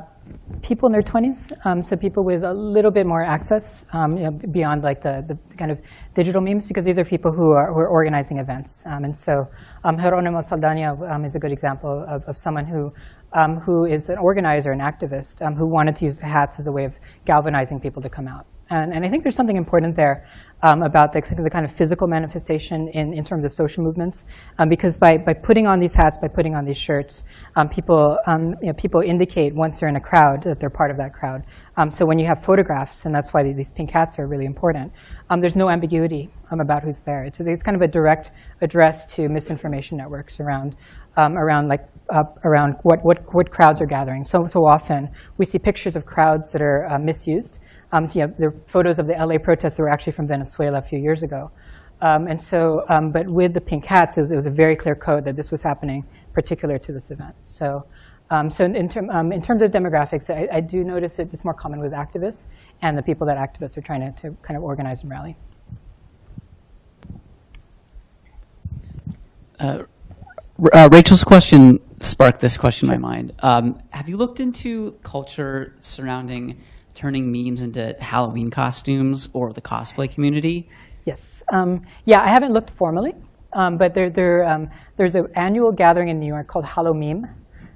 people in their 20s, um, so people with a little bit more access um, you know, beyond like the, the kind of digital memes, because these are people who are, who are organizing events. Um, and so um, Jeronimo Saldana um, is a good example of, of someone who, um, who is an organizer, an activist, who wanted to use hats as a way of galvanizing people to come out. And, and I think there's something important there um, about the, the kind of physical manifestation in, in terms of social movements, um, because by, by putting on these hats, by putting on these shirts, um, people, um, you know, people indicate once they're in a crowd that they're part of that crowd. Um, so when you have photographs, and that's why these pink hats are really important, um, there's no ambiguity um, about who's there. It's, it's kind of a direct address to misinformation networks around, um, around like uh, around what, what, what crowds are gathering. So, so often we see pictures of crowds that are uh, misused. Um, there photos of the LA protests were actually from Venezuela a few years ago. Um, and so, um, but with the pink hats, it was, it was, a very clear code that this was happening particular to this event. So, um, so in, term, um, in, terms of demographics, I, I, do notice that it's more common with activists and the people that activists are trying to, to kind of organize and rally. Uh, uh, Rachel's question sparked this question in my mind. Um, have you looked into culture surrounding turning memes into Halloween costumes or the cosplay community? Yes. Um, yeah, I haven't looked formally, um, but there, there, um, there's an annual gathering in New York called Halloween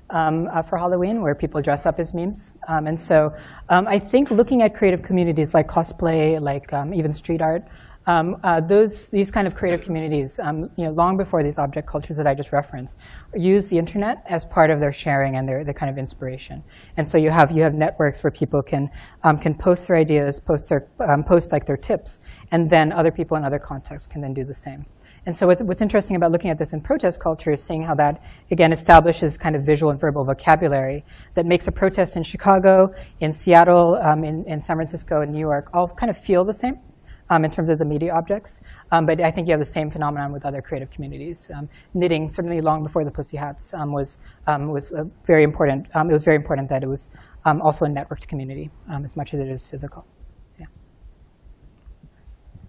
um, uh, for Halloween where people dress up as memes. Um, and so I think looking at creative communities like cosplay, like even street art, um, uh, those, these kind of creative communities, um, you know, long before these object cultures that I just referenced, use the internet as part of their sharing and their, their kind of inspiration. And so you have, you have networks where people can, um, can post their ideas, post, their, um, post like their tips, and then other people in other contexts can then do the same. And so what's, what's interesting about looking at this in protest culture is seeing how that, again, establishes kind of visual and verbal vocabulary that makes a protest in Chicago, in Seattle, um, in, in San Francisco, in New York, all kind of feel the same um, in terms of the media objects. Um, but I think you have the same phenomenon with other creative communities. Um, knitting, certainly long before the Pussy Hats, um, was um, was very important. Um, it was very important that it was also a networked community as much as it is physical. So, yeah.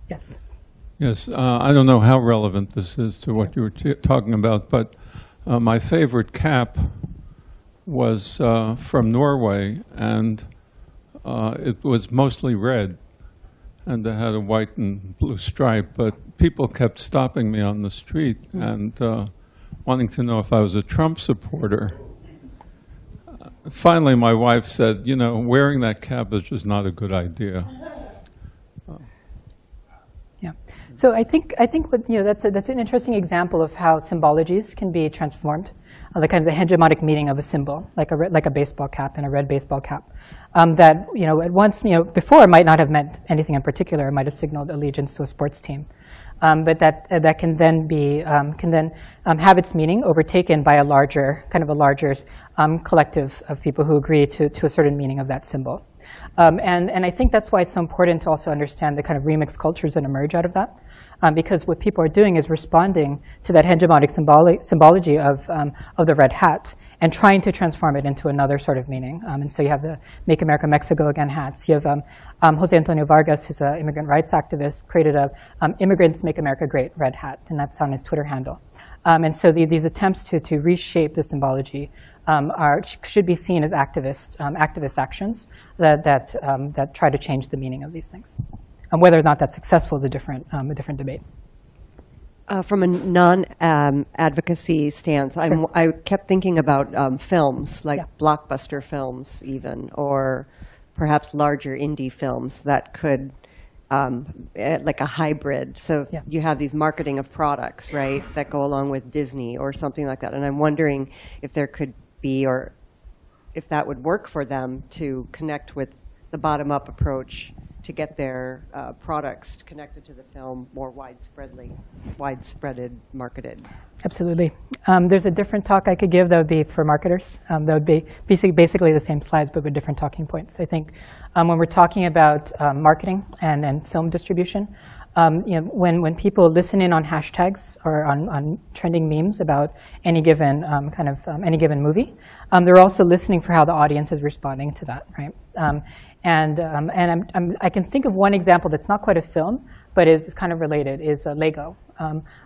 Yes. Yes, uh, I don't know how relevant this is to what you were talking about, but uh, my favorite cap was uh, from Norway, and uh, it was mostly red and it had a white and blue stripe. But people kept stopping me on the street mm. and uh, wanting to know if I was a Trump supporter. Finally, my wife said, "You know, wearing that cap is just not a good idea." Yeah. So I think I think what, you know that's a, that's an interesting example of how symbologies can be transformed, uh, the kind of the hegemonic meaning of a symbol, like a like a baseball cap and a red baseball cap um, that you know at once you know before might not have meant anything in particular. It might have signaled allegiance to a sports team, um, but that uh, that can then be um, can then um, have its meaning overtaken by a larger kind of a larger um, collective of people who agree to to a certain meaning of that symbol. Um, and and I think that's why it's so important to also understand the kind of remix cultures that emerge out of that. Um, because what people are doing is responding to that hegemonic symboli- symbology of, um, of the red hat and trying to transform it into another sort of meaning. Um, and so you have the Make America Mexico Again hats. You have um, um, Jose Antonio Vargas, who's an immigrant rights activist, created a um, Immigrants Make America Great red hat, and that's on his Twitter handle. Um, and so the, these attempts to, to reshape the symbology um, are, should be seen as activist, activist actions that, that, that try to change the meaning of these things. And whether or not that's successful is a different, a different debate. Uh, from a non-advocacy um, stance, sure. i kept thinking about um, films, like yeah. blockbuster films even, or perhaps larger indie films that could, um, eh, like a hybrid. So yeah. you have these marketing of products, right, that go along with Disney or something like that. And I'm wondering if there could be, or if that would work for them to connect with the bottom-up approach to get their uh, products connected to the film more widespreadly, widespreaded, marketed. Absolutely. Um, there's a different talk I could give that would be for marketers. Um, that would be basically, basically the same slides, but with different talking points. I think um, when we're talking about um, marketing and, and film distribution, um, you know, when, when people listen in on hashtags or on, on trending memes about any given um, kind of um, any given movie, um, they're also listening for how the audience is responding to that, right? Um, and um, and I'm, I'm, i can think of one example that's not quite a film, but is, kind of related, is uh, Lego.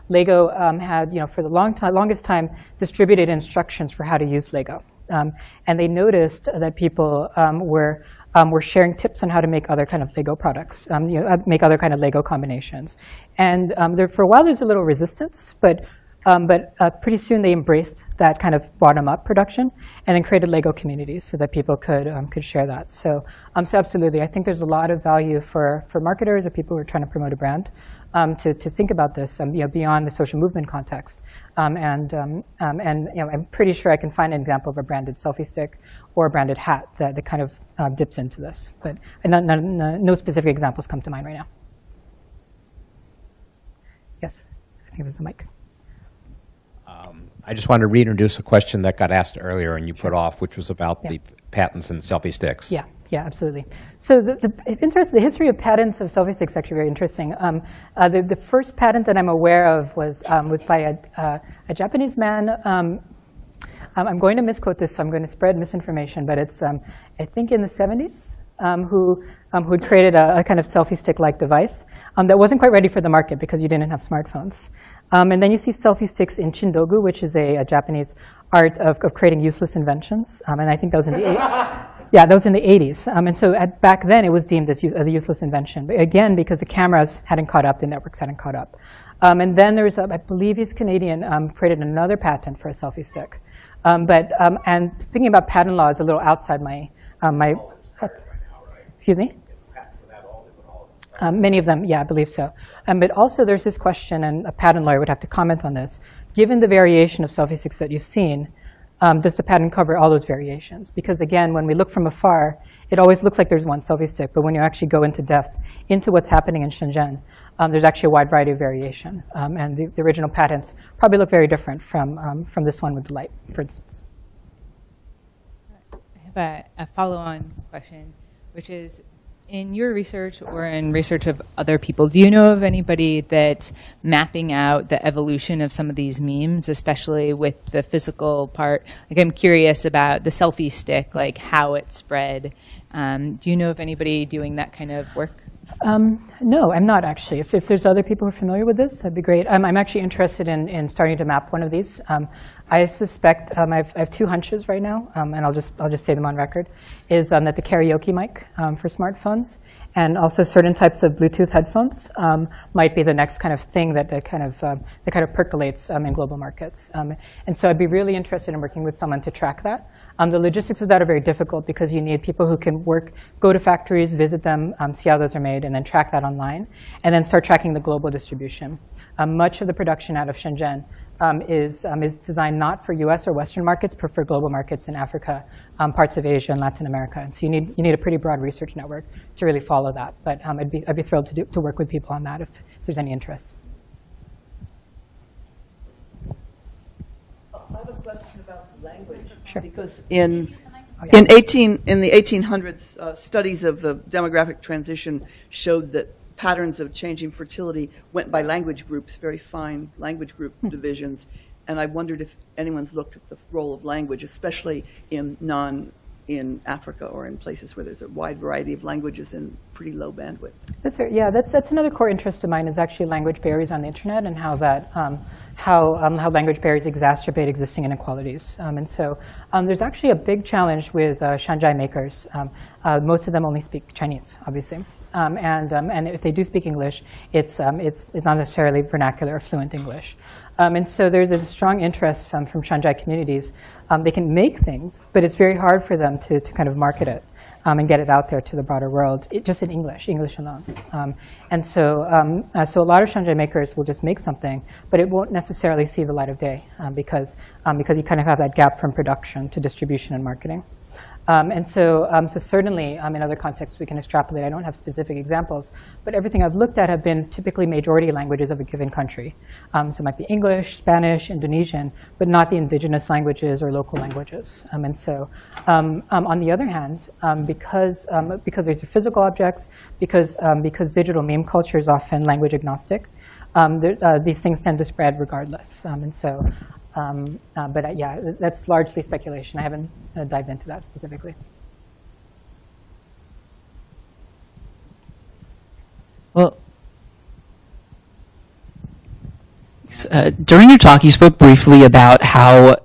Lego had, you know, for the long time, longest time, distributed instructions for how to use Lego. and they noticed that people were um, we're sharing tips on how to make other kind of Lego products, um, you know, uh, make other kind of Lego combinations. And um, there, for a while, there's a little resistance, but um, but uh, pretty soon they embraced that kind of bottom-up production and then created Lego communities so that people could um, could share that. So, um, so absolutely, I think there's a lot of value for for marketers or people who are trying to promote a brand um, to, to think about this um, you know, beyond the social movement context. Um, and and you know, I'm pretty sure I can find an example of a branded selfie stick or a branded hat that, that kind of uh, dips into this. But no, no, no, specific examples come to mind right now. Yes, I think there's a mic. I just wanted to reintroduce a question that got asked earlier and you put off, which was about yeah. the patents and selfie sticks. Yeah, yeah, absolutely. So the, the, interest, the history of patents of selfie sticks is actually very interesting. Um, uh, the, the first patent that I'm aware of was, um, was by a, uh, a Japanese man um, I'm going to misquote this, so I'm going to spread misinformation, but it's, um, I think, in the 70s, um, who, um, who had created a, a, kind of selfie stick-like device um, that wasn't quite ready for the market because you didn't have smartphones. Um, and then you see selfie sticks in Chindogu, which is a, a Japanese art of, of, creating useless inventions. and I think that was in the yeah, that was in the 80s. and so at, back then, it was deemed as a useless invention. But again, because the cameras hadn't caught up, the networks hadn't caught up. and then there's, I believe he's Canadian, created another patent for a selfie stick. Um, but um, and thinking about patent law is a little outside my um, my. Excuse me. Um, many of them, yeah, I believe so. Um, but also, there's this question, and a patent lawyer would have to comment on this. Given the variation of selfie sticks that you've seen, um, does the patent cover all those variations? Because again, when we look from afar, it always looks like there's one selfie stick, but when you actually go into depth into what's happening in Shenzhen, um, there's actually a wide variety of variation. Um, and the, the, original patents probably look very different from, um, from this one with the light, for instance. I have a, a follow-on question, which is, in your research or in research of other people, do you know of anybody that's mapping out the evolution of some of these memes, especially with the physical part? Like, I'm curious about the selfie stick, like how it spread. Um, do you know of anybody doing that kind of work? Um, no, I'm not actually. If, if, there's other people who are familiar with this, that'd be great. Um, I'm actually interested in, in starting to map one of these. Um, I suspect um, I've, I have two hunches right now, um, and I'll just I'll just say them on record. Is um, that the karaoke mic for smartphones, and also certain types of Bluetooth headphones might be the next kind of thing that, that kind of that kind of percolates in global markets. and so I'd be really interested in working with someone to track that. Um, the logistics of that are very difficult because you need people who can work, go to factories, visit them, um, see how those are made, and then track that online, and then start tracking the global distribution. Um, much of the production out of Shenzhen um, is, um, is designed not for US or Western markets, but for global markets in Africa, um, parts of Asia, and Latin America. And so you need, you need a pretty broad research network to really follow that. But I'd, be, I'd be thrilled to, do, to work with people on that if, if there's any interest. I have a question about language. Sure. Because in in 18 in the 1800s, uh, studies of the demographic transition showed that patterns of changing fertility went by language groups, very fine language group hmm. divisions. And I wondered if anyone's looked at the role of language, especially in non in Africa or in places where there's a wide variety of languages and pretty low bandwidth. That's fair. Yeah, that's that's another core interest of mine is actually language barriers on the internet and how that um, how, um, how language barriers exacerbate existing inequalities. Um, and so um, there's actually a big challenge with uh, Shanzhai makers. Um, uh, most of them only speak Chinese, obviously. Um, and, um, and if they do speak English, it's, it's, it's not necessarily vernacular or fluent English. and so there's a strong interest from, from Shanzhai communities. they can make things, but it's very hard for them to, to kind of market it um, and get it out there to the broader world, it, just in English, English alone. Um, and so, um, uh, so a lot of Shanzhai makers will just make something, but it won't necessarily see the light of day um, because, um, because you kind of have that gap from production to distribution and marketing. Um, and so, um, so certainly um, in other contexts we can extrapolate. I don't have specific examples, but everything I've looked at have been typically majority languages of a given country. Um, so it might be English, Spanish, Indonesian, but not the indigenous languages or local languages. Um, and so, um, on the other hand, because because these are physical objects, because because digital meme culture is often language agnostic, uh, these things tend to spread regardless. And so, um, uh, but uh, yeah, that's largely speculation. I haven't uh, dived into that specifically. Well, uh, during your talk, you spoke briefly about how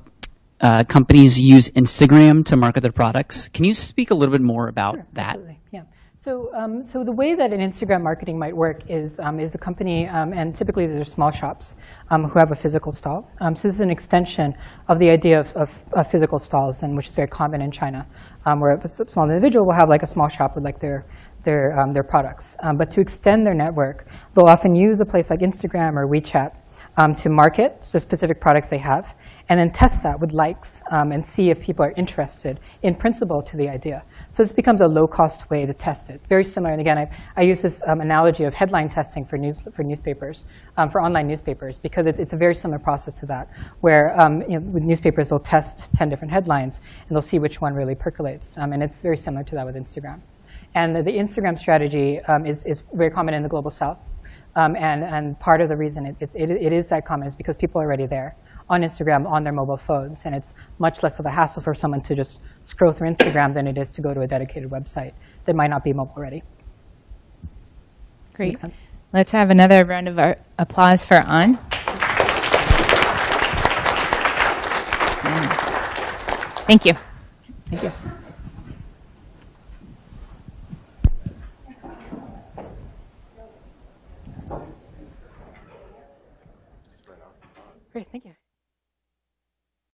uh, companies use Instagram to market their products. Can you speak a little bit more about that? Absolutely, yeah. So, um, so the way that an Instagram marketing might work is, um, is a company, um, and typically these are small shops um, who have a physical stall. Um, so this is an extension of the idea of, of, of physical stalls, and which is very common in China, um, where a small individual will have like a small shop with like their their um, their products. Um, but to extend their network, they'll often use a place like Instagram or WeChat um, to market the specific products they have, and then test that with likes um, and see if people are interested in principle to the idea. So this becomes a low-cost way to test it. Very similar, and again, I, I use this um, analogy of headline testing for news for newspapers, um, for online newspapers, because it's, it's a very similar process to that, where um, you know, with newspapers they'll test 10 different headlines and they'll see which one really percolates, um, and it's very similar to that with Instagram. And the, the Instagram strategy um, is, is very common in the global south. Um, and, and part of the reason it, it, it is that common is because people are already there on Instagram on their mobile phones. And it's much less of a hassle for someone to just scroll through Instagram than it is to go to a dedicated website that might not be mobile ready. Great. Let's have another round of applause for An. Thank you. Thank you. Great, thank you.